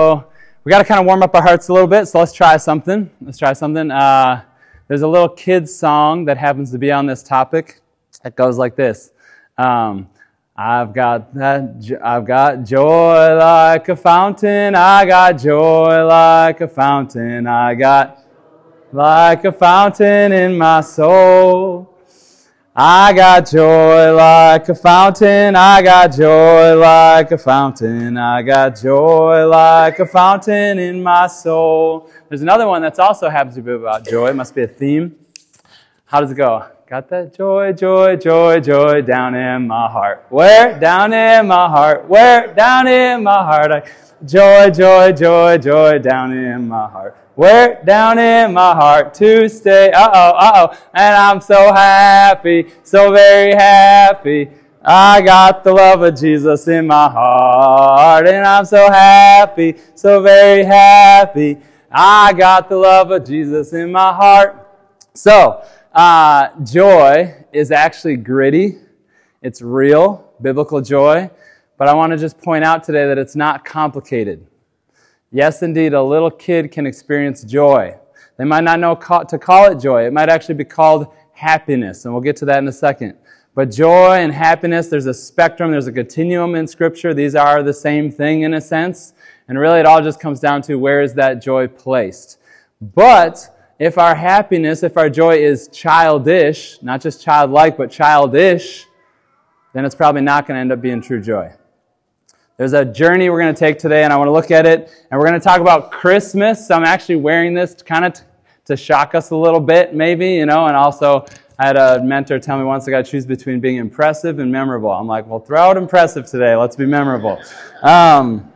So we got to kind of warm up our hearts a little bit. So let's try something. Let's try something. Uh, there's a little kids song that happens to be on this topic. It goes like this. Um, I've got that. I've got joy like a fountain. I got joy like a fountain. I got like a fountain in my soul. I got joy like a fountain. I got joy like a fountain. I got joy like a fountain in my soul. There's another one that's also happens to be about joy. It must be a theme. How does it go? Got that joy, joy, joy, joy down in my heart. Where? Down in my heart. Where? Down in my heart. I, joy, joy, joy, joy down in my heart where down in my heart to stay. Uh oh, uh oh. And I'm so happy, so very happy. I got the love of Jesus in my heart. And I'm so happy, so very happy. I got the love of Jesus in my heart. So, uh, joy is actually gritty. It's real, biblical joy. But I want to just point out today that it's not complicated. Yes, indeed, a little kid can experience joy. They might not know to call it joy. It might actually be called happiness, and we'll get to that in a second. But joy and happiness, there's a spectrum, there's a continuum in Scripture. These are the same thing in a sense. And really, it all just comes down to where is that joy placed. But if our happiness, if our joy is childish, not just childlike, but childish, then it's probably not going to end up being true joy. There's a journey we're going to take today, and I want to look at it. And we're going to talk about Christmas. I'm actually wearing this to kind of t- to shock us a little bit, maybe, you know. And also, I had a mentor tell me once I got to choose between being impressive and memorable. I'm like, well, throw out impressive today. Let's be memorable. Um,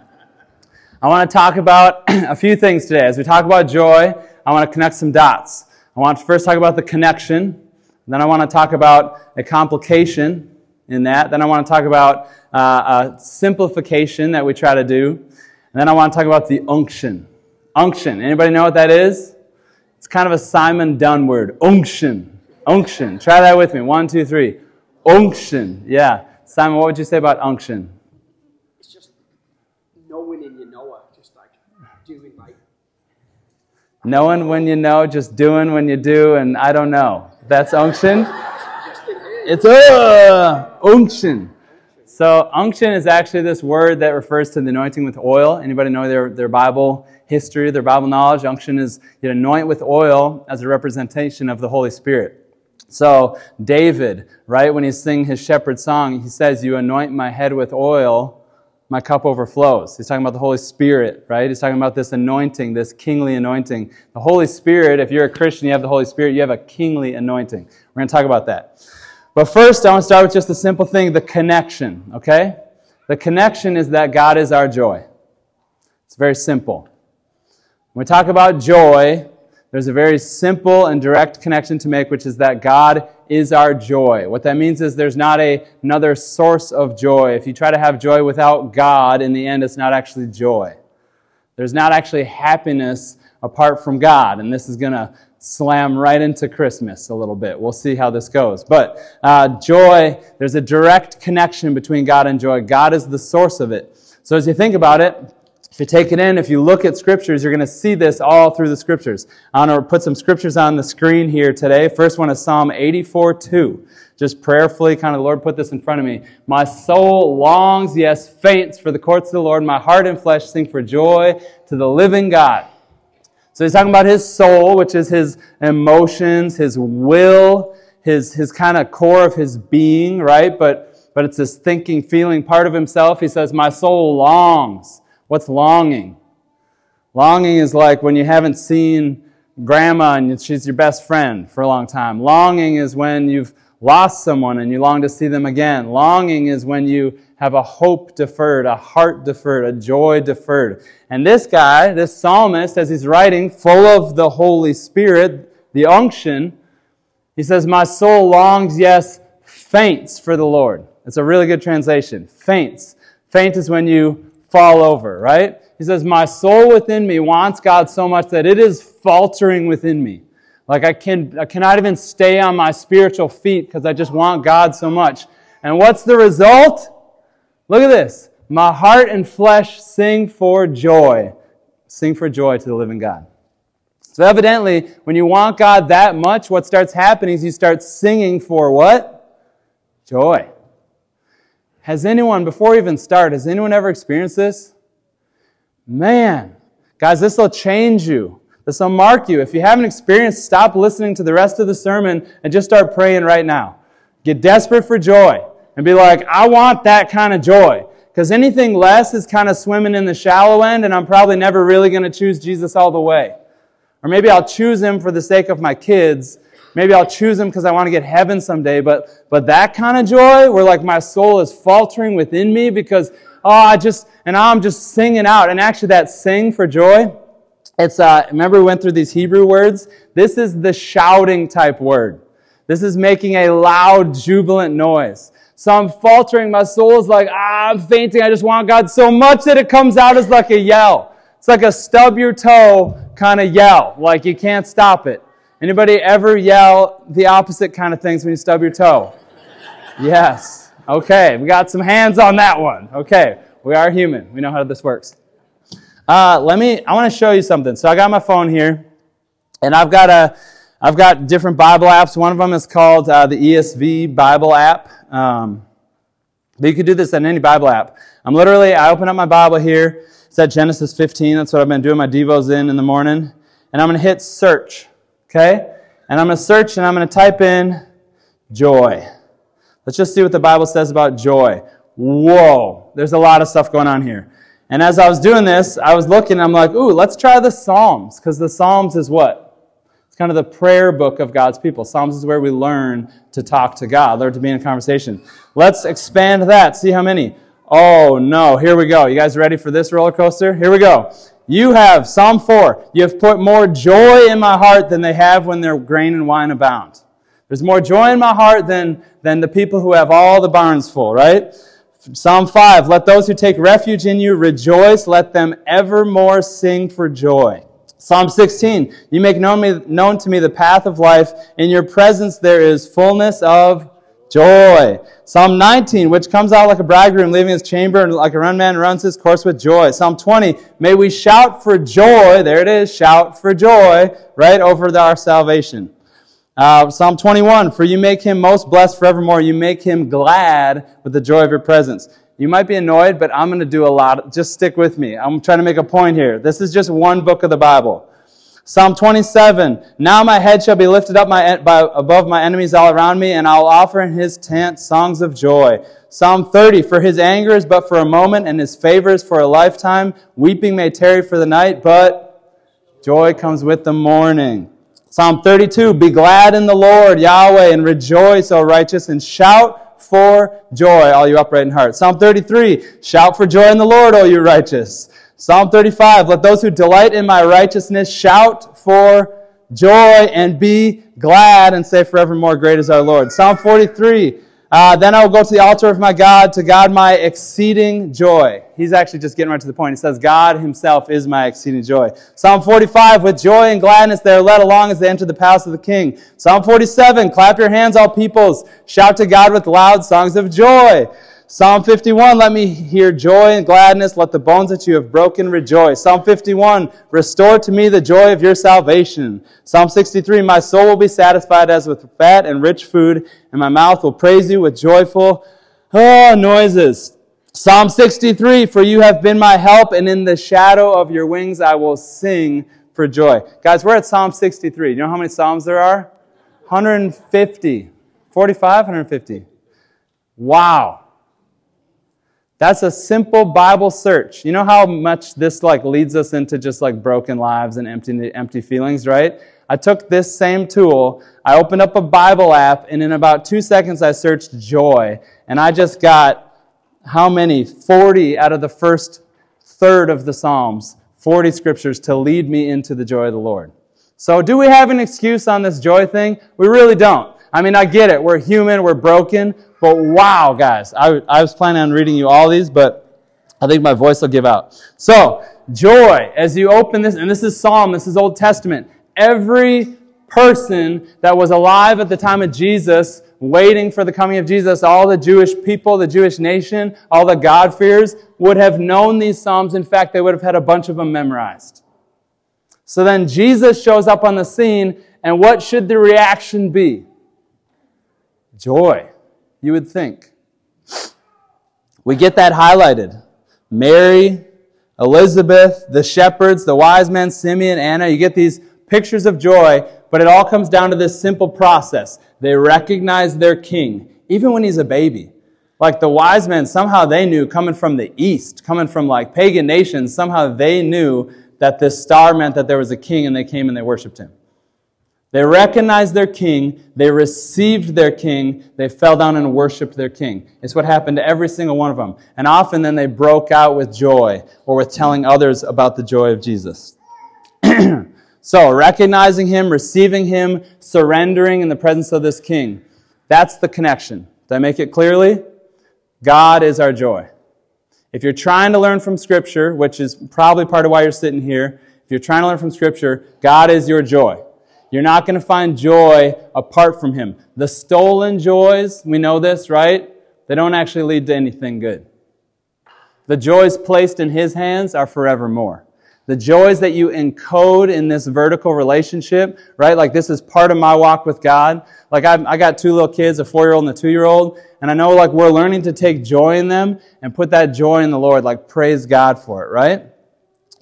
I want to talk about a few things today. As we talk about joy, I want to connect some dots. I want to first talk about the connection. Then I want to talk about a complication in that. Then I want to talk about uh, a simplification that we try to do. And then I want to talk about the unction. Unction. Anybody know what that is? It's kind of a Simon Dunn word. Unction. Unction. Try that with me. One, two, three. Unction. Yeah. Simon, what would you say about unction? It's just knowing and you know it. Just like doing like. Knowing when you know, just doing when you do, and I don't know. That's unction. It's uh, unction. So unction is actually this word that refers to the anointing with oil. Anybody know their, their Bible history, their Bible knowledge? Unction is you anoint with oil as a representation of the Holy Spirit. So David, right, when he's singing his shepherd song, he says, You anoint my head with oil, my cup overflows. He's talking about the Holy Spirit, right? He's talking about this anointing, this kingly anointing. The Holy Spirit, if you're a Christian, you have the Holy Spirit, you have a kingly anointing. We're going to talk about that. But first, I want to start with just the simple thing the connection, okay? The connection is that God is our joy. It's very simple. When we talk about joy, there's a very simple and direct connection to make, which is that God is our joy. What that means is there's not a, another source of joy. If you try to have joy without God, in the end, it's not actually joy. There's not actually happiness apart from God. And this is going to slam right into Christmas a little bit. We'll see how this goes. But uh, joy, there's a direct connection between God and joy. God is the source of it. So as you think about it, if you take it in, if you look at scriptures, you're going to see this all through the scriptures. I want to put some scriptures on the screen here today. First one is Psalm 84 2. Just prayerfully, kind of the Lord put this in front of me. My soul longs, yes, faints for the courts of the Lord. My heart and flesh sing for joy to the living God. So he's talking about his soul, which is his emotions, his will, his, his kind of core of his being, right? But, but it's this thinking, feeling part of himself. He says, My soul longs. What's longing? Longing is like when you haven't seen grandma and she's your best friend for a long time. Longing is when you've lost someone and you long to see them again. Longing is when you have a hope deferred, a heart deferred, a joy deferred. And this guy, this psalmist, as he's writing, full of the Holy Spirit, the unction, he says, My soul longs, yes, faints for the Lord. It's a really good translation. Faints. Faint is when you fall over, right? He says, My soul within me wants God so much that it is faltering within me. Like I can I cannot even stay on my spiritual feet because I just want God so much. And what's the result? Look at this. My heart and flesh sing for joy. Sing for joy to the living God. So evidently, when you want God that much, what starts happening is you start singing for what? Joy. Has anyone, before we even start, has anyone ever experienced this? Man, guys, this will change you. This will mark you. If you haven't experienced, stop listening to the rest of the sermon and just start praying right now. Get desperate for joy and be like, I want that kind of joy. Because anything less is kind of swimming in the shallow end, and I'm probably never really going to choose Jesus all the way. Or maybe I'll choose him for the sake of my kids. Maybe I'll choose him because I want to get heaven someday. But, but that kind of joy where like my soul is faltering within me because, oh, I just, and I'm just singing out. And actually that sing for joy, it's, uh, remember we went through these Hebrew words? This is the shouting type word. This is making a loud, jubilant noise. So I'm faltering. My soul is like, ah, I'm fainting. I just want God so much that it comes out as like a yell. It's like a stub your toe kind of yell. Like you can't stop it. Anybody ever yell the opposite kind of things when you stub your toe? yes. Okay. We got some hands on that one. Okay. We are human. We know how this works. Uh, let me, I want to show you something. So I got my phone here and I've got a, I've got different Bible apps. One of them is called uh, the ESV Bible app. Um, but you could do this on any Bible app. I'm literally, I open up my Bible here. It's at Genesis 15. That's what I've been doing my Devos in in the morning. And I'm going to hit search. Okay? And I'm going to search and I'm going to type in joy. Let's just see what the Bible says about joy. Whoa. There's a lot of stuff going on here. And as I was doing this, I was looking, I'm like, ooh, let's try the Psalms. Because the Psalms is what? It's kind of the prayer book of God's people. Psalms is where we learn to talk to God, learn to be in a conversation. Let's expand that. See how many. Oh no, here we go. You guys ready for this roller coaster? Here we go. You have, Psalm 4, you have put more joy in my heart than they have when their grain and wine abound. There's more joy in my heart than, than the people who have all the barns full, right? Psalm 5, let those who take refuge in you rejoice, let them evermore sing for joy. Psalm 16, you make known, me, known to me the path of life. In your presence there is fullness of joy. Psalm 19, which comes out like a bridegroom leaving his chamber and like a run man runs his course with joy. Psalm 20, may we shout for joy. There it is, shout for joy, right over our salvation. Uh, Psalm 21, for you make him most blessed forevermore. You make him glad with the joy of your presence. You might be annoyed, but I'm going to do a lot. Just stick with me. I'm trying to make a point here. This is just one book of the Bible. Psalm 27, now my head shall be lifted up my, by, above my enemies all around me, and I'll offer in his tent songs of joy. Psalm 30, for his anger is but for a moment, and his favor is for a lifetime. Weeping may tarry for the night, but joy comes with the morning. Psalm 32, be glad in the Lord, Yahweh, and rejoice, O righteous, and shout for joy, all you upright in heart. Psalm 33, shout for joy in the Lord, O you righteous. Psalm 35, let those who delight in my righteousness shout for joy and be glad and say forevermore, great is our Lord. Psalm 43, uh, then I will go to the altar of my God, to God my exceeding joy. He's actually just getting right to the point. He says, God himself is my exceeding joy. Psalm 45, with joy and gladness they are led along as they enter the palace of the king. Psalm 47, clap your hands, all peoples. Shout to God with loud songs of joy. Psalm 51, let me hear joy and gladness. Let the bones that you have broken rejoice. Psalm 51, restore to me the joy of your salvation. Psalm 63, my soul will be satisfied as with fat and rich food, and my mouth will praise you with joyful oh, noises. Psalm 63, for you have been my help, and in the shadow of your wings I will sing for joy. Guys, we're at Psalm 63. You know how many Psalms there are? 150. 45? 150. Wow. That's a simple Bible search. You know how much this like leads us into just like broken lives and empty, empty feelings, right? I took this same tool, I opened up a Bible app, and in about two seconds I searched joy, and I just got how many? 40 out of the first third of the Psalms, 40 scriptures to lead me into the joy of the Lord. So do we have an excuse on this joy thing? We really don't. I mean, I get it. We're human, we're broken, but wow, guys, I, I was planning on reading you all these, but I think my voice will give out. So, joy, as you open this, and this is Psalm, this is Old Testament. Every person that was alive at the time of Jesus, waiting for the coming of Jesus, all the Jewish people, the Jewish nation, all the God-fearers would have known these Psalms. In fact, they would have had a bunch of them memorized. So then Jesus shows up on the scene, and what should the reaction be? Joy, you would think. We get that highlighted. Mary, Elizabeth, the shepherds, the wise men, Simeon, Anna, you get these pictures of joy, but it all comes down to this simple process. They recognize their king, even when he's a baby. Like the wise men, somehow they knew coming from the east, coming from like pagan nations, somehow they knew that this star meant that there was a king and they came and they worshiped him. They recognized their king, they received their king, they fell down and worshiped their king. It's what happened to every single one of them. And often then they broke out with joy or with telling others about the joy of Jesus. so, recognizing him, receiving him, surrendering in the presence of this king. That's the connection. Did I make it clearly? God is our joy. If you're trying to learn from Scripture, which is probably part of why you're sitting here, if you're trying to learn from Scripture, God is your joy. You're not going to find joy apart from Him. The stolen joys, we know this, right? They don't actually lead to anything good. The joys placed in His hands are forevermore. The joys that you encode in this vertical relationship, right? Like this is part of my walk with God. Like I, I got two little kids, a four year old and a two year old, and I know like we're learning to take joy in them and put that joy in the Lord, like praise God for it, right?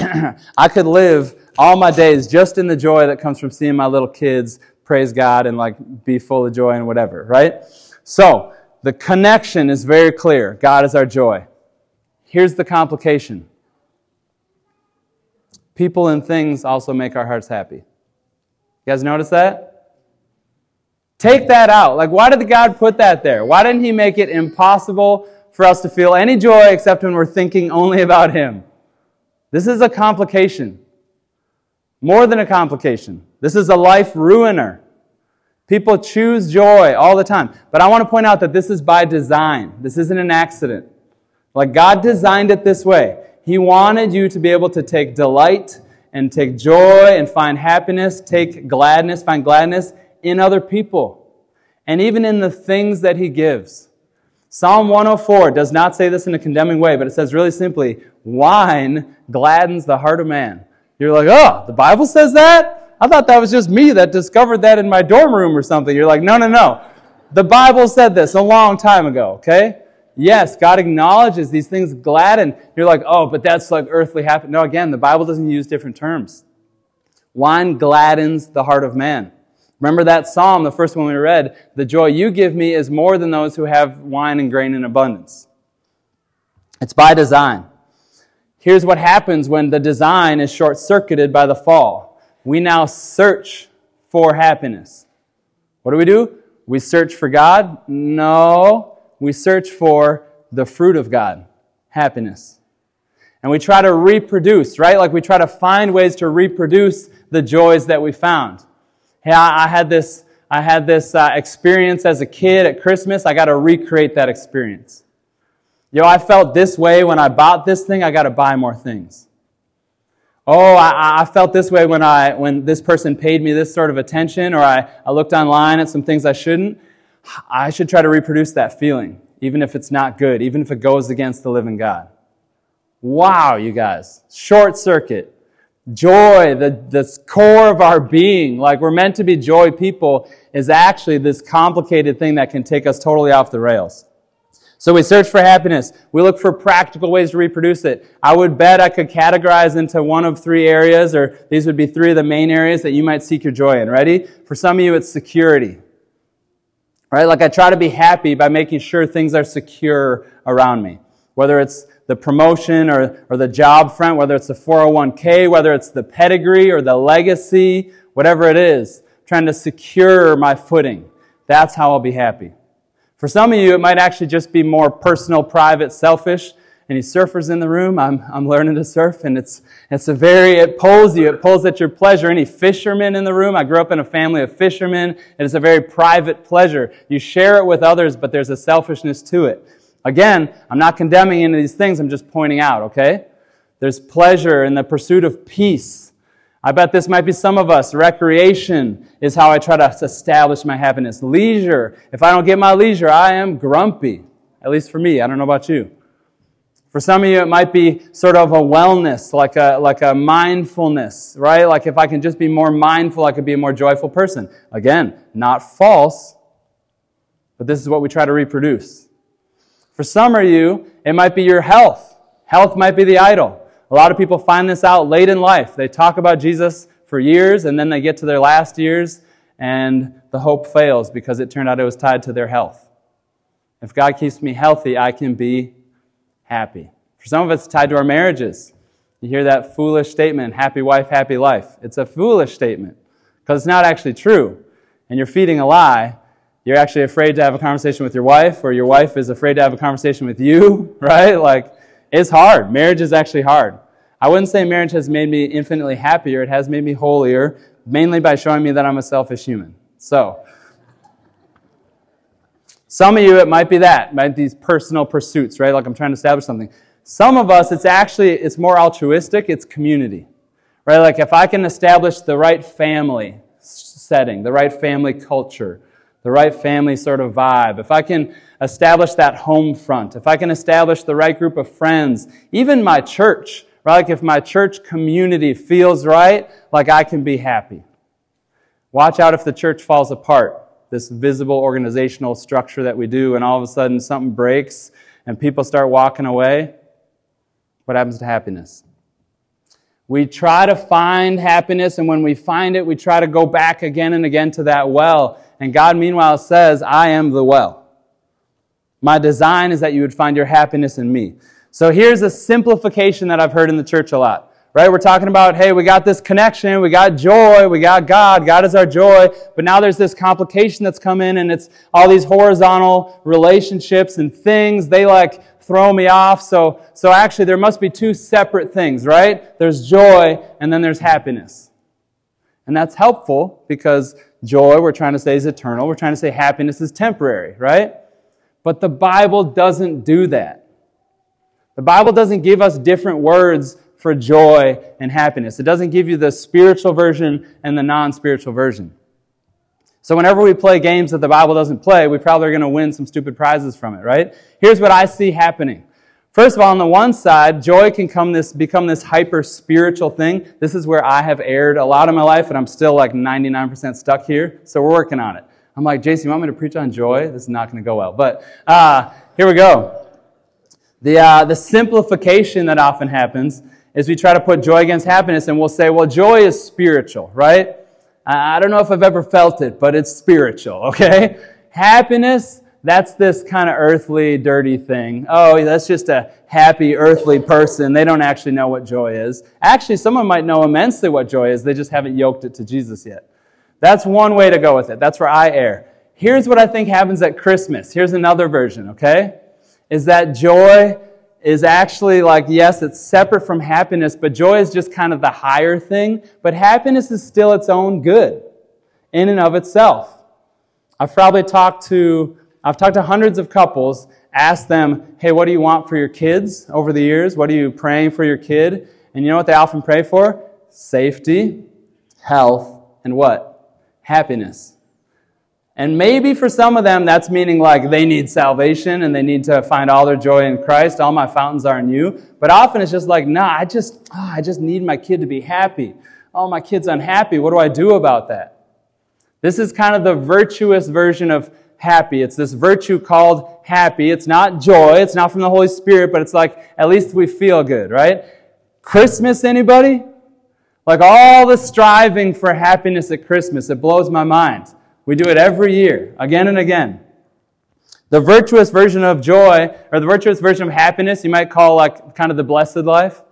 I could live all my days just in the joy that comes from seeing my little kids praise God and like be full of joy and whatever, right? So, the connection is very clear. God is our joy. Here's the complication. People and things also make our hearts happy. You guys notice that? Take that out. Like, why did God put that there? Why didn't He make it impossible for us to feel any joy except when we're thinking only about Him? This is a complication. More than a complication. This is a life ruiner. People choose joy all the time. But I want to point out that this is by design. This isn't an accident. Like God designed it this way. He wanted you to be able to take delight and take joy and find happiness, take gladness, find gladness in other people and even in the things that He gives. Psalm 104 does not say this in a condemning way, but it says really simply, wine gladdens the heart of man. You're like, oh, the Bible says that? I thought that was just me that discovered that in my dorm room or something. You're like, no, no, no. The Bible said this a long time ago, okay? Yes, God acknowledges these things gladden. You're like, oh, but that's like earthly happiness. No, again, the Bible doesn't use different terms. Wine gladdens the heart of man. Remember that psalm, the first one we read? The joy you give me is more than those who have wine and grain in abundance. It's by design. Here's what happens when the design is short circuited by the fall. We now search for happiness. What do we do? We search for God? No. We search for the fruit of God, happiness. And we try to reproduce, right? Like we try to find ways to reproduce the joys that we found. Hey, I, I had this, I had this uh, experience as a kid at Christmas. I got to recreate that experience. Yo, I felt this way when I bought this thing, I got to buy more things. Oh, I, I, felt this way when, I, when this person paid me this sort of attention, or I, I looked online at some things I shouldn't. I should try to reproduce that feeling, even if it's not good, even if it goes against the living God. Wow, you guys. Short circuit. Joy, the, the core of our being, like we're meant to be joy people, is actually this complicated thing that can take us totally off the rails. So we search for happiness. We look for practical ways to reproduce it. I would bet I could categorize into one of three areas, or these would be three of the main areas that you might seek your joy in. Ready? For some of you, it's security. Right? Like I try to be happy by making sure things are secure around me. Whether it's the promotion or, or the job front, whether it's the 401k, whether it's the pedigree or the legacy, whatever it is, trying to secure my footing. That's how I'll be happy. For some of you, it might actually just be more personal, private, selfish. Any surfers in the room? I'm, I'm learning to surf, and it's, it's a very, it pulls you, it pulls at your pleasure. Any fishermen in the room? I grew up in a family of fishermen. It is a very private pleasure. You share it with others, but there's a selfishness to it. Again, I'm not condemning any of these things, I'm just pointing out, okay? There's pleasure in the pursuit of peace I bet this might be some of us. Recreation is how I try to establish my happiness. Leisure. If I don't get my leisure, I am grumpy. At least for me. I don't know about you. For some of you, it might be sort of a wellness, like a, like a mindfulness, right? Like if I can just be more mindful, I could be a more joyful person. Again, not false, but this is what we try to reproduce. For some of you, it might be your health. Health might be the idol. A lot of people find this out late in life. They talk about Jesus for years and then they get to their last years and the hope fails because it turned out it was tied to their health. If God keeps me healthy, I can be happy. For some of us, it's tied to our marriages. You hear that foolish statement, happy wife, happy life. It's a foolish statement because it's not actually true. And you're feeding a lie. You're actually afraid to have a conversation with your wife, or your wife is afraid to have a conversation with you, right? Like, it's hard. Marriage is actually hard. I wouldn't say marriage has made me infinitely happier. It has made me holier, mainly by showing me that I'm a selfish human. So, some of you, it might be that, might these personal pursuits, right? Like I'm trying to establish something. Some of us, it's actually, it's more altruistic, it's community, right? Like if I can establish the right family setting, the right family culture, the right family sort of vibe, if I can establish that home front, if I can establish the right group of friends, even my church, right? Like if my church community feels right, like I can be happy. Watch out if the church falls apart, this visible organizational structure that we do, and all of a sudden something breaks and people start walking away. What happens to happiness? We try to find happiness, and when we find it, we try to go back again and again to that well. And God, meanwhile, says, I am the well. My design is that you would find your happiness in me. So here's a simplification that I've heard in the church a lot. Right? We're talking about, hey, we got this connection, we got joy, we got God, God is our joy, but now there's this complication that's come in and it's all these horizontal relationships and things, they like throw me off. So, so actually there must be two separate things, right? There's joy and then there's happiness. And that's helpful because joy, we're trying to say, is eternal. We're trying to say happiness is temporary, right? But the Bible doesn't do that. The Bible doesn't give us different words for joy and happiness. It doesn't give you the spiritual version and the non spiritual version. So, whenever we play games that the Bible doesn't play, we probably are going to win some stupid prizes from it, right? Here's what I see happening. First of all, on the one side, joy can come this, become this hyper spiritual thing. This is where I have erred a lot in my life, and I'm still like 99% stuck here. So we're working on it. I'm like, Jason, you want me to preach on joy? This is not going to go well. But uh, here we go. The, uh, the simplification that often happens is we try to put joy against happiness, and we'll say, well, joy is spiritual, right? I don't know if I've ever felt it, but it's spiritual, okay? Happiness, that's this kind of earthly, dirty thing. Oh, that's just a happy, earthly person. They don't actually know what joy is. Actually, someone might know immensely what joy is. They just haven't yoked it to Jesus yet. That's one way to go with it. That's where I err. Here's what I think happens at Christmas. Here's another version, okay? Is that joy is actually like, yes, it's separate from happiness, but joy is just kind of the higher thing. But happiness is still its own good in and of itself. I've probably talked to I've talked to hundreds of couples, asked them, hey, what do you want for your kids over the years? What are you praying for your kid? And you know what they often pray for? Safety, health, and what? Happiness. And maybe for some of them, that's meaning like they need salvation and they need to find all their joy in Christ. All my fountains are in you. But often it's just like, nah, I just, oh, I just need my kid to be happy. Oh, my kid's unhappy. What do I do about that? This is kind of the virtuous version of happy. It's this virtue called happy. It's not joy. It's not from the Holy Spirit, but it's like, at least we feel good, right? Christmas, anybody? Like all the striving for happiness at Christmas, it blows my mind. We do it every year, again and again. The virtuous version of joy, or the virtuous version of happiness, you might call like kind of the blessed life.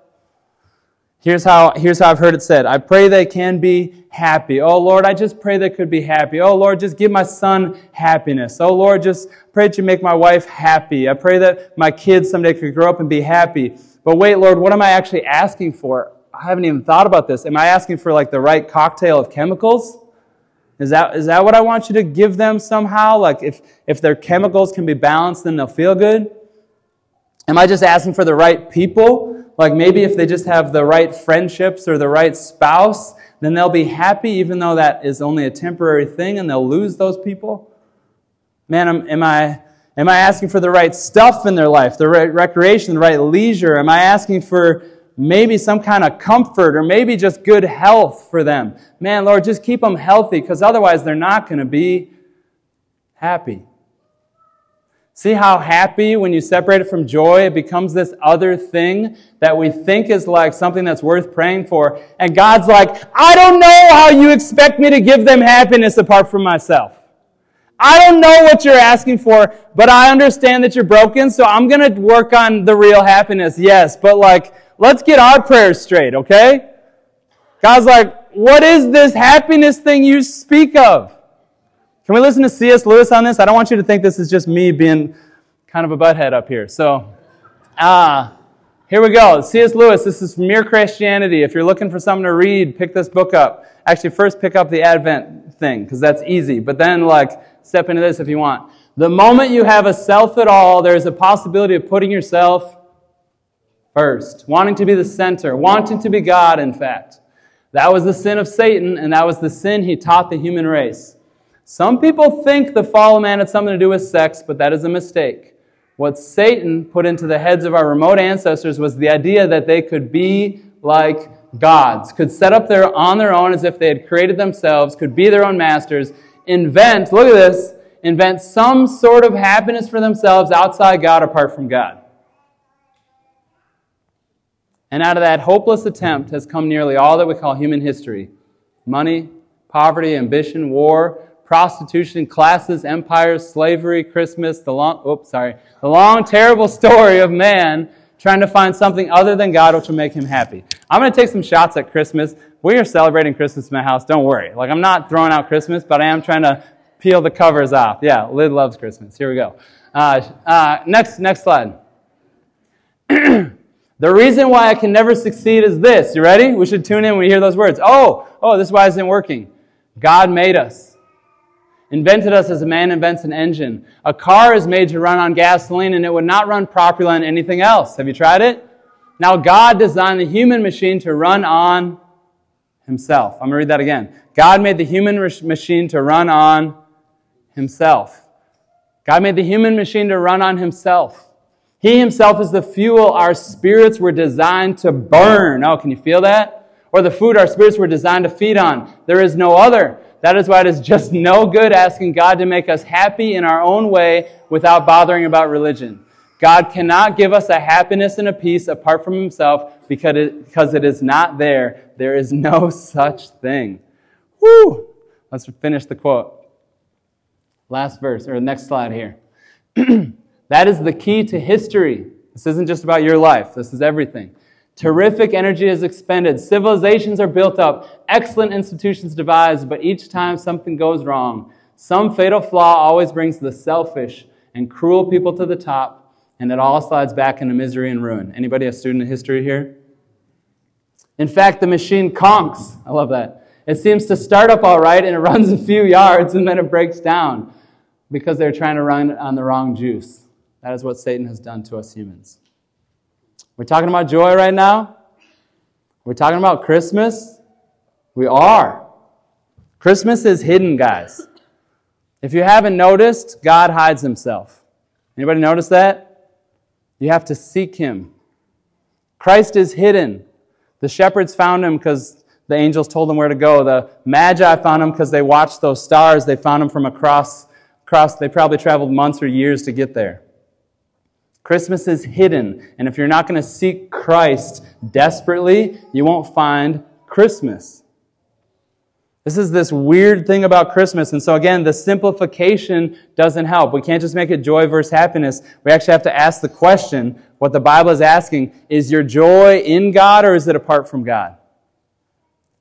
Here's how, here's how I've heard it said. I pray they can be happy. Oh Lord, I just pray they could be happy. Oh Lord, just give my son happiness. Oh Lord, just pray that you make my wife happy. I pray that my kids someday could grow up and be happy. But wait, Lord, what am I actually asking for? I haven't even thought about this. Am I asking for like the right cocktail of chemicals? Is that, is that what I want you to give them somehow? Like if, if their chemicals can be balanced, then they'll feel good? Am I just asking for the right people? Like maybe if they just have the right friendships or the right spouse, then they'll be happy, even though that is only a temporary thing and they'll lose those people. Man, am, am I, am I asking for the right stuff in their life, the right recreation, the right leisure? Am I asking for maybe some kind of comfort or maybe just good health for them? Man, Lord, just keep them healthy because otherwise they're not going to be happy. See how happy, when you separate it from joy, it becomes this other thing that we think is like something that's worth praying for. And God's like, I don't know how you expect me to give them happiness apart from myself. I don't know what you're asking for, but I understand that you're broken, so I'm going to work on the real happiness. Yes, but like, let's get our prayers straight, okay? God's like, what is this happiness thing you speak of? Can we listen to C.S. Lewis on this? I don't want you to think this is just me being kind of a butthead up here. So, uh, here we go. C.S. Lewis, this is Mere Christianity. If you're looking for something to read, pick this book up. Actually, first pick up the Advent thing, because that's easy. But then, like, step into this if you want. The moment you have a self at all, there's a possibility of putting yourself first, wanting to be the center, wanting to be God, in fact. That was the sin of Satan, and that was the sin he taught the human race. Some people think the fall of man had something to do with sex, but that is a mistake. What Satan put into the heads of our remote ancestors was the idea that they could be like gods, could set up their, on their own as if they had created themselves, could be their own masters, invent, look at this, invent some sort of happiness for themselves outside God apart from God. And out of that hopeless attempt has come nearly all that we call human history money, poverty, ambition, war, prostitution, classes, empires, slavery, Christmas, the long, oops, sorry, the long, terrible story of man trying to find something other than God which will make him happy. I'm going to take some shots at Christmas. We are celebrating Christmas in my house. Don't worry. Like, I'm not throwing out Christmas, but I am trying to peel the covers off. Yeah, Lid loves Christmas. Here we go. Uh, uh, next, next slide. the reason why I can never succeed is this. You ready? We should tune in when we hear those words. Oh, oh, this is why it isn't working. God made us invented us as a man invents an engine. A car is made to run on gasoline and it would not run properly on anything else. Have you tried it? Now God designed the human machine to run on himself. I'm going to read that again. God made the human machine to run on himself. God made the human machine to run on himself. He himself is the fuel our spirits were designed to burn. Oh, can you feel that? Or the food our spirits were designed to feed on. There is no other. That is why it is just no good asking God to make us happy in our own way without bothering about religion. God cannot give us a happiness and a peace apart from Himself because it, because it is not there. There is no such thing. Woo! Let's finish the quote. Last verse, or next slide here. that is the key to history. This isn't just about your life, this is everything. Terrific energy is expended. Civilizations are built up. Excellent institutions devised, but each time something goes wrong, some fatal flaw always brings the selfish and cruel people to the top, and it all slides back into misery and ruin. Anybody a student of history here? In fact, the machine conks. I love that. It seems to start up all right and it runs a few yards and then it breaks down because they're trying to run on the wrong juice. That is what Satan has done to us humans. We're talking about joy right now? We're talking about Christmas? We are. Christmas is hidden, guys. If you haven't noticed, God hides himself. Anybody notice that? You have to seek him. Christ is hidden. The shepherds found him because the angels told them where to go. The magi found him because they watched those stars. They found him from across, across, they probably traveled months or years to get there. Christmas is hidden. And if you're not going to seek Christ desperately, you won't find Christmas. This is this weird thing about Christmas. And so, again, the simplification doesn't help. We can't just make it joy versus happiness. We actually have to ask the question what the Bible is asking is your joy in God or is it apart from God?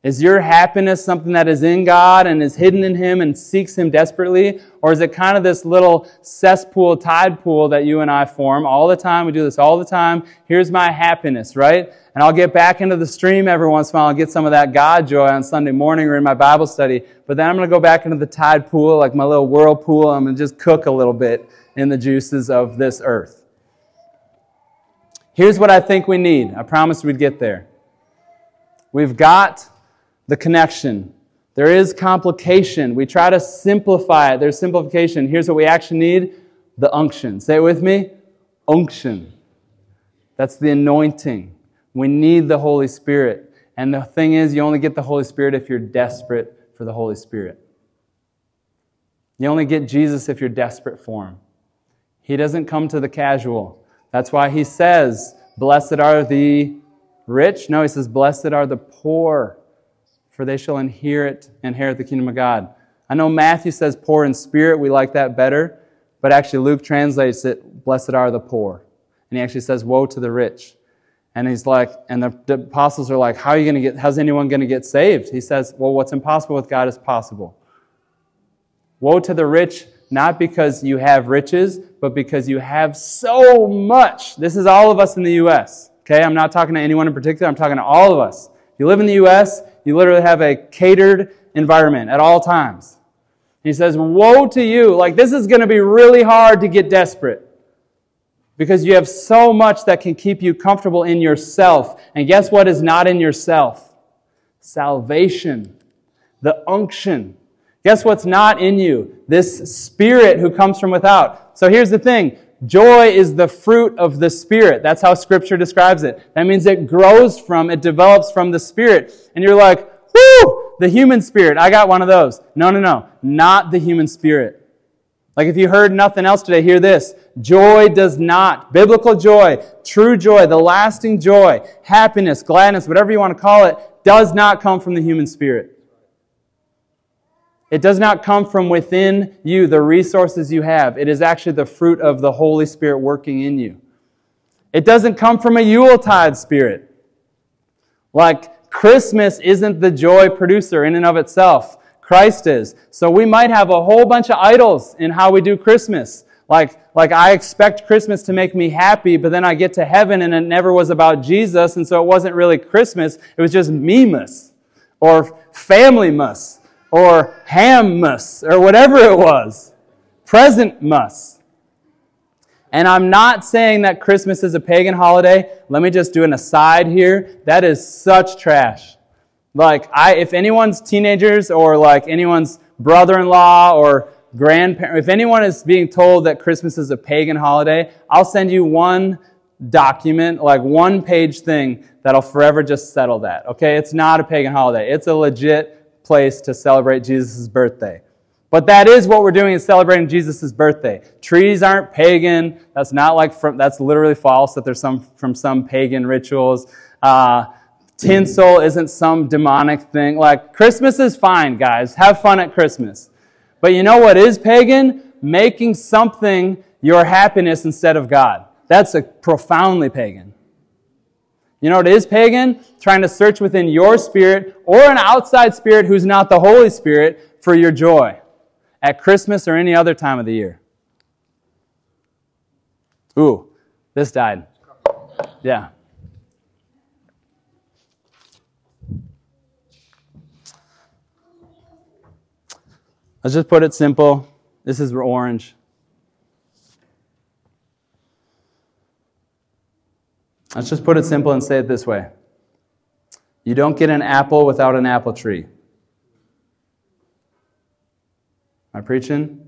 Is your happiness something that is in God and is hidden in Him and seeks Him desperately? Or is it kind of this little cesspool, tide pool that you and I form all the time? We do this all the time. Here's my happiness, right? And I'll get back into the stream every once in a while and get some of that God joy on Sunday morning or in my Bible study. But then I'm going to go back into the tide pool, like my little whirlpool. I'm going to just cook a little bit in the juices of this earth. Here's what I think we need. I promised we'd get there. We've got the connection. There is complication. We try to simplify it. There's simplification. Here's what we actually need the unction. Say it with me unction. That's the anointing. We need the Holy Spirit. And the thing is, you only get the Holy Spirit if you're desperate for the Holy Spirit. You only get Jesus if you're desperate for Him. He doesn't come to the casual. That's why He says, Blessed are the rich. No, He says, Blessed are the poor, for they shall inherit, inherit the kingdom of God. I know Matthew says poor in spirit. We like that better. But actually, Luke translates it, Blessed are the poor. And he actually says, Woe to the rich. And he's like, and the, apostles are like, How are you going to get, how's anyone going to get saved? He says, Well, what's impossible with God is possible. Woe to the rich, not because you have riches, but because you have so much. This is all of us in the U.S. Okay, I'm not talking to anyone in particular, I'm talking to all of us. If you live in the U.S., you literally have a catered environment at all times. He says, Woe to you! Like, this is going to be really hard to get desperate because you have so much that can keep you comfortable in yourself. And guess what is not in yourself? Salvation, the unction. Guess what's not in you? This spirit who comes from without. So here's the thing. Joy is the fruit of the Spirit. That's how Scripture describes it. That means it grows from, it develops from the Spirit. And you're like, whoo, the human spirit. I got one of those. No, no, no. Not the human spirit. Like if you heard nothing else today, hear this. Joy does not, biblical joy, true joy, the lasting joy, happiness, gladness, whatever you want to call it, does not come from the human spirit. It does not come from within you, the resources you have. It is actually the fruit of the Holy Spirit working in you. It doesn't come from a Yuletide spirit. Like Christmas isn't the joy producer in and of itself. Christ is. So we might have a whole bunch of idols in how we do Christmas. Like, like I expect Christmas to make me happy, but then I get to heaven and it never was about Jesus, and so it wasn't really Christmas. It was just me-mas, or family-mas, or ham-mas, or whatever it was. Present-mas. And I'm not saying that Christmas is a pagan holiday. Let me just do an aside here. That is such trash. Like, I, if anyone's teenagers or like anyone's brother-in-law or grandparent, if anyone is being told that Christmas is a pagan holiday, I'll send you one document, like one page thing that'll forever just settle that. Okay? It's not a pagan holiday. It's a legit place to celebrate Jesus' birthday. But that is what we're doing is celebrating Jesus' birthday. Trees aren't pagan. That's not like from, that's literally false that there's some, from some pagan rituals. Uh, Tinsel isn't some demonic thing. Like, Christmas is fine, guys. Have fun at Christmas. But you know what is pagan? Making something your happiness instead of God. That's a profoundly pagan. You know what is pagan? Trying to search within your spirit or an outside spirit who's not the Holy Spirit for your joy at Christmas or any other time of the year. Ooh, this died. Yeah. Let's just put it simple. This is orange. Let's just put it simple and say it this way You don't get an apple without an apple tree. Am I preaching?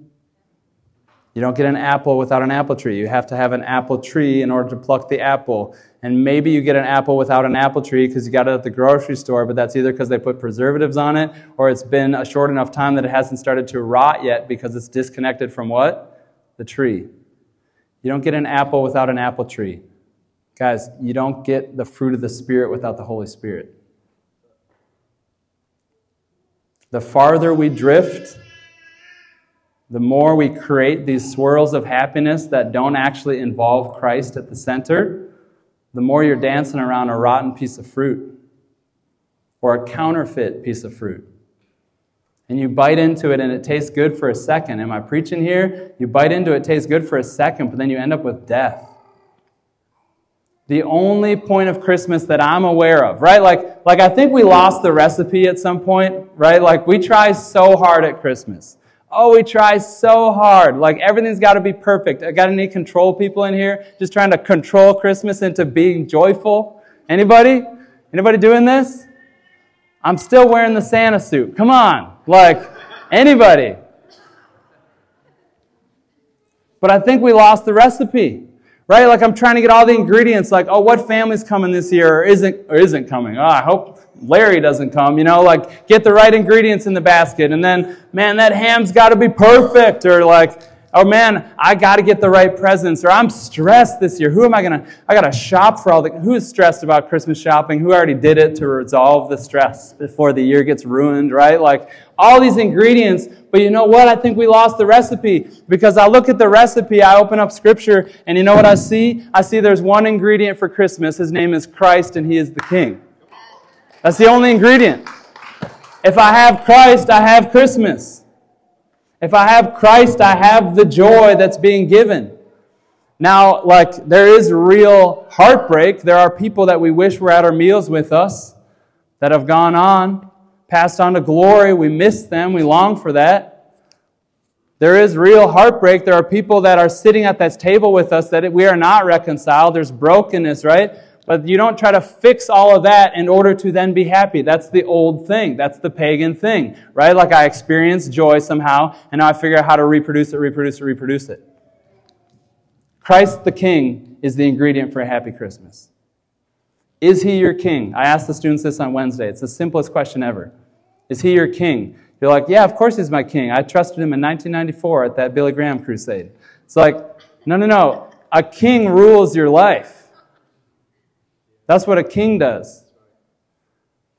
You don't get an apple without an apple tree. You have to have an apple tree in order to pluck the apple. And maybe you get an apple without an apple tree because you got it at the grocery store, but that's either because they put preservatives on it or it's been a short enough time that it hasn't started to rot yet because it's disconnected from what? The tree. You don't get an apple without an apple tree. Guys, you don't get the fruit of the Spirit without the Holy Spirit. The farther we drift, the more we create these swirls of happiness that don't actually involve Christ at the center, the more you're dancing around a rotten piece of fruit or a counterfeit piece of fruit. And you bite into it and it tastes good for a second. Am I preaching here? You bite into it, it tastes good for a second, but then you end up with death. The only point of Christmas that I'm aware of, right? Like, like I think we lost the recipe at some point, right? Like we try so hard at Christmas. Oh, we try so hard. Like everything's got to be perfect. I got any control people in here just trying to control Christmas into being joyful? Anybody? Anybody doing this? I'm still wearing the Santa suit. Come on. Like anybody. But I think we lost the recipe. Right? Like I'm trying to get all the ingredients like, oh, what family's coming this year or isn't or isn't coming? Oh, I hope Larry doesn't come, you know, like get the right ingredients in the basket. And then, man, that ham's got to be perfect. Or like, oh man, I got to get the right presents. Or I'm stressed this year. Who am I to, I got to shop for all the, who's stressed about Christmas shopping? Who already did it to resolve the stress before the year gets ruined, right? Like all these ingredients. But you know what? I think we lost the recipe because I look at the recipe, I open up scripture, and you know what I see? I see there's one ingredient for Christmas. His name is Christ, and he is the King. That's the only ingredient. If I have Christ, I have Christmas. If I have Christ, I have the joy that's being given. Now, like, there is real heartbreak. There are people that we wish were at our meals with us that have gone on, passed on to glory. We miss them. We long for that. There is real heartbreak. There are people that are sitting at this table with us that we are not reconciled. There's brokenness, right? But you don't try to fix all of that in order to then be happy. That's the old thing. That's the pagan thing, right? Like I experience joy somehow, and now I figure out how to reproduce it, reproduce it, reproduce it. Christ the King is the ingredient for a happy Christmas. Is he your king? I asked the students this on Wednesday. It's the simplest question ever. Is he your king? You're like, yeah, of course he's my king. I trusted him in 1994 at that Billy Graham crusade. It's like, no, no, no. A king rules your life. That's what a king does.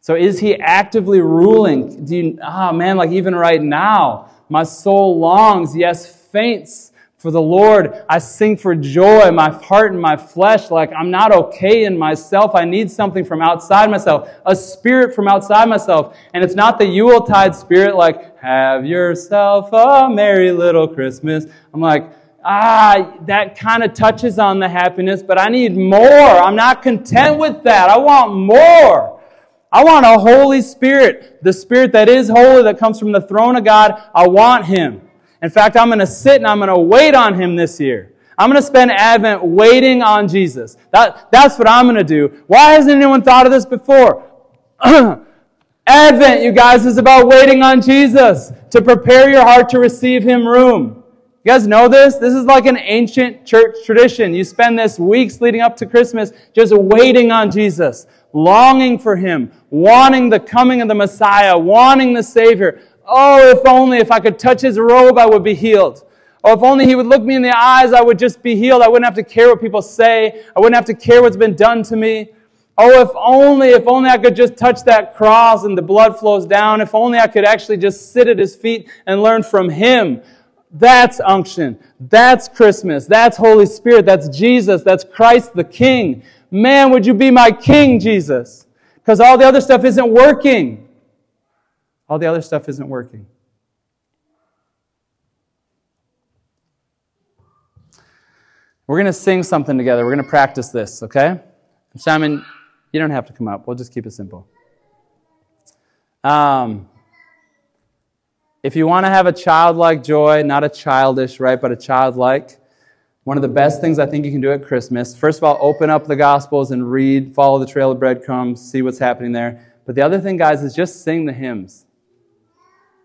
So is he actively ruling? Do you, ah, oh man, like even right now, my soul longs, yes, faints for the Lord. I sing for joy, my heart and my flesh. Like I'm not okay in myself. I need something from outside myself, a spirit from outside myself. And it's not the Yuletide spirit, like, have yourself a merry little Christmas. I'm like, ah, that kind of touches on the happiness, but I need more. I'm not content with that. I want more. I want a Holy Spirit, the Spirit that is holy, that comes from the throne of God. I want Him. In fact, I'm going to sit and I'm going to wait on Him this year. I'm going to spend Advent waiting on Jesus. That, that's what I'm going to do. Why hasn't anyone thought of this before? Advent, you guys, is about waiting on Jesus to prepare your heart to receive Him room. You guys know this? This is like an ancient church tradition. You spend this weeks leading up to Christmas just waiting on Jesus, longing for Him, wanting the coming of the Messiah, wanting the Savior. Oh, if only if I could touch His robe, I would be healed. Oh, if only He would look me in the eyes, I would just be healed. I wouldn't have to care what people say. I wouldn't have to care what's been done to me. Oh, if only, if only I could just touch that cross and the blood flows down. If only I could actually just sit at His feet and learn from Him. That's unction. That's Christmas. That's Holy Spirit. That's Jesus. That's Christ the King. Man, would you be my King, Jesus? Because all the other stuff isn't working. All the other stuff isn't working. We're going to sing something together. We're going to practice this, okay? Simon, you don't have to come up. We'll just keep it simple. Um, if you want to have a childlike joy, not a childish, right, but a childlike, one of the best things I think you can do at Christmas, first of all, open up the Gospels and read, follow the trail of breadcrumbs, see what's happening there. But the other thing, guys, is just sing the hymns.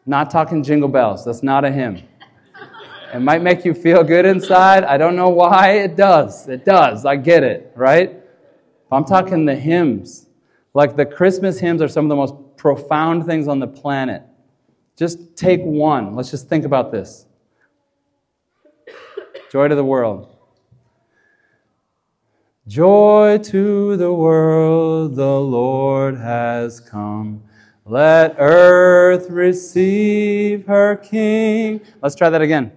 Not talking jingle bells. That's not a hymn. It might make you feel good inside. I don't know why it does. It does. I get it, right? I'm talking the hymns. Like the Christmas hymns are some of the most profound things on the planet. Just take one. Let's just think about this. Joy to the world. Joy to the world, the Lord has come. Let earth receive her King. Let's try that again.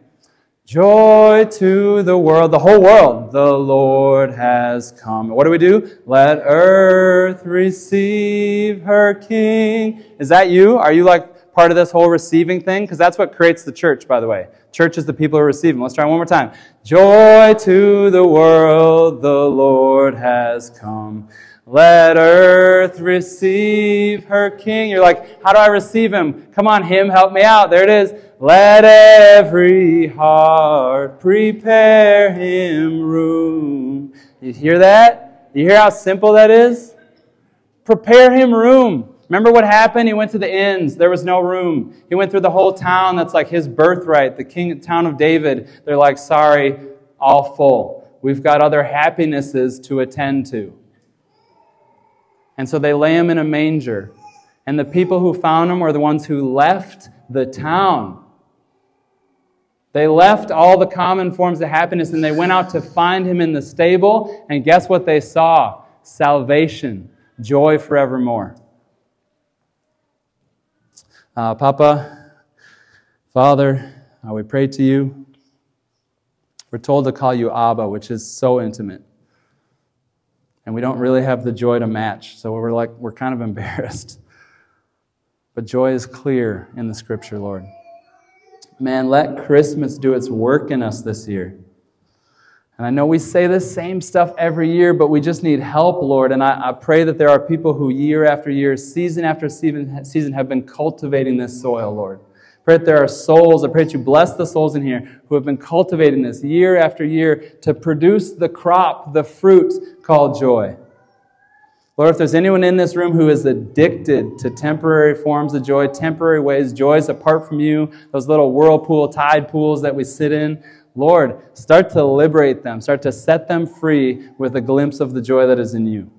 Joy to the world, the whole world, the Lord has come. What do we do? Let earth receive her King. Is that you? Are you like part of this whole receiving thing? Because that's what creates the church, by the way. Church is the people who are receiving. Let's try one more time. Joy to the world, the Lord has come. Let earth receive her king. You're like, how do I receive him? Come on, him, help me out. There it is. Let every heart prepare him room. You hear that? You hear how simple that is? Prepare him room. Remember what happened? He went to the inns. There was no room. He went through the whole town that's like his birthright, the king town of David. They're like, sorry, all full. We've got other happinesses to attend to. And so they lay him in a manger. And the people who found him were the ones who left the town. They left all the common forms of happiness and they went out to find him in the stable. And guess what they saw? Salvation, joy forevermore. Uh, Papa, Father, uh, we pray to you. We're told to call you Abba, which is so intimate and we don't really have the joy to match. So we're like, we're kind of embarrassed. But joy is clear in the scripture, Lord. Man, let Christmas do its work in us this year. And I know we say the same stuff every year, but we just need help, Lord. And I, I, pray that there are people who, year after year, season after season, season, have been cultivating this soil, Lord pray that there are souls, I pray that you bless the souls in here who have been cultivating this year after year to produce the crop, the fruit called joy. Lord, if there's anyone in this room who is addicted to temporary forms of joy, temporary ways, joys apart from you, those little whirlpool, tide pools that we sit in, Lord, start to liberate them, start to set them free with a glimpse of the joy that is in you.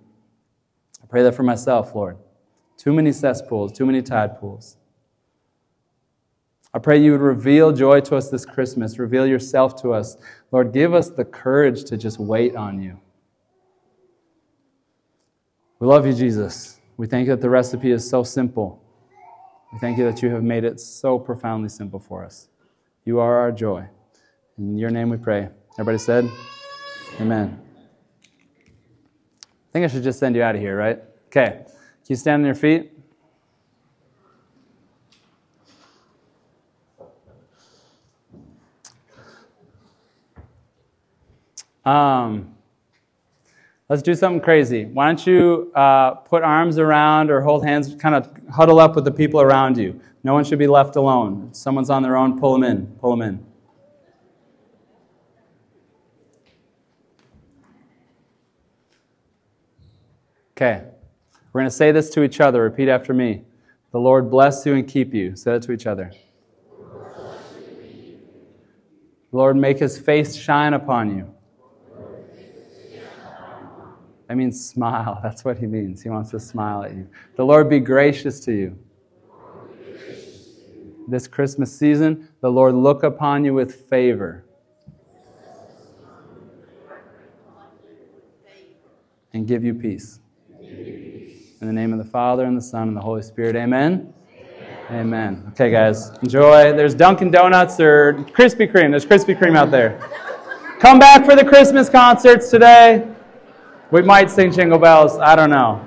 I pray that for myself, Lord. Too many cesspools, too many tide pools. I pray you would reveal joy to us this Christmas, reveal yourself to us. Lord, give us the courage to just wait on you. We love you, Jesus. We thank you that the recipe is so simple. We thank you that you have made it so profoundly simple for us. You are our joy. In your name we pray. Everybody said, Amen. I think I should just send you out of here, right? Okay. Can you stand on your feet? Um, let's do something crazy. Why don't you uh, put arms around or hold hands, kind of huddle up with the people around you. No one should be left alone. If someone's on their own, pull them in. Pull them in. Okay. We're going to say this to each other. Repeat after me. The Lord bless you and keep you. Say it to each other. Lord, make his face shine upon you that means smile. That's what he means. He wants to smile at you. The Lord be gracious to you. This Christmas season, the Lord look upon you with favor. And give you peace. In the name of the Father, and the Son, and the Holy Spirit. Amen. Amen. Amen. Okay, guys, enjoy. There's Dunkin' Donuts or Krispy Kreme. There's Krispy Kreme out there. Come back for the Christmas concerts today. We might sing Jingle Bells. I don't know.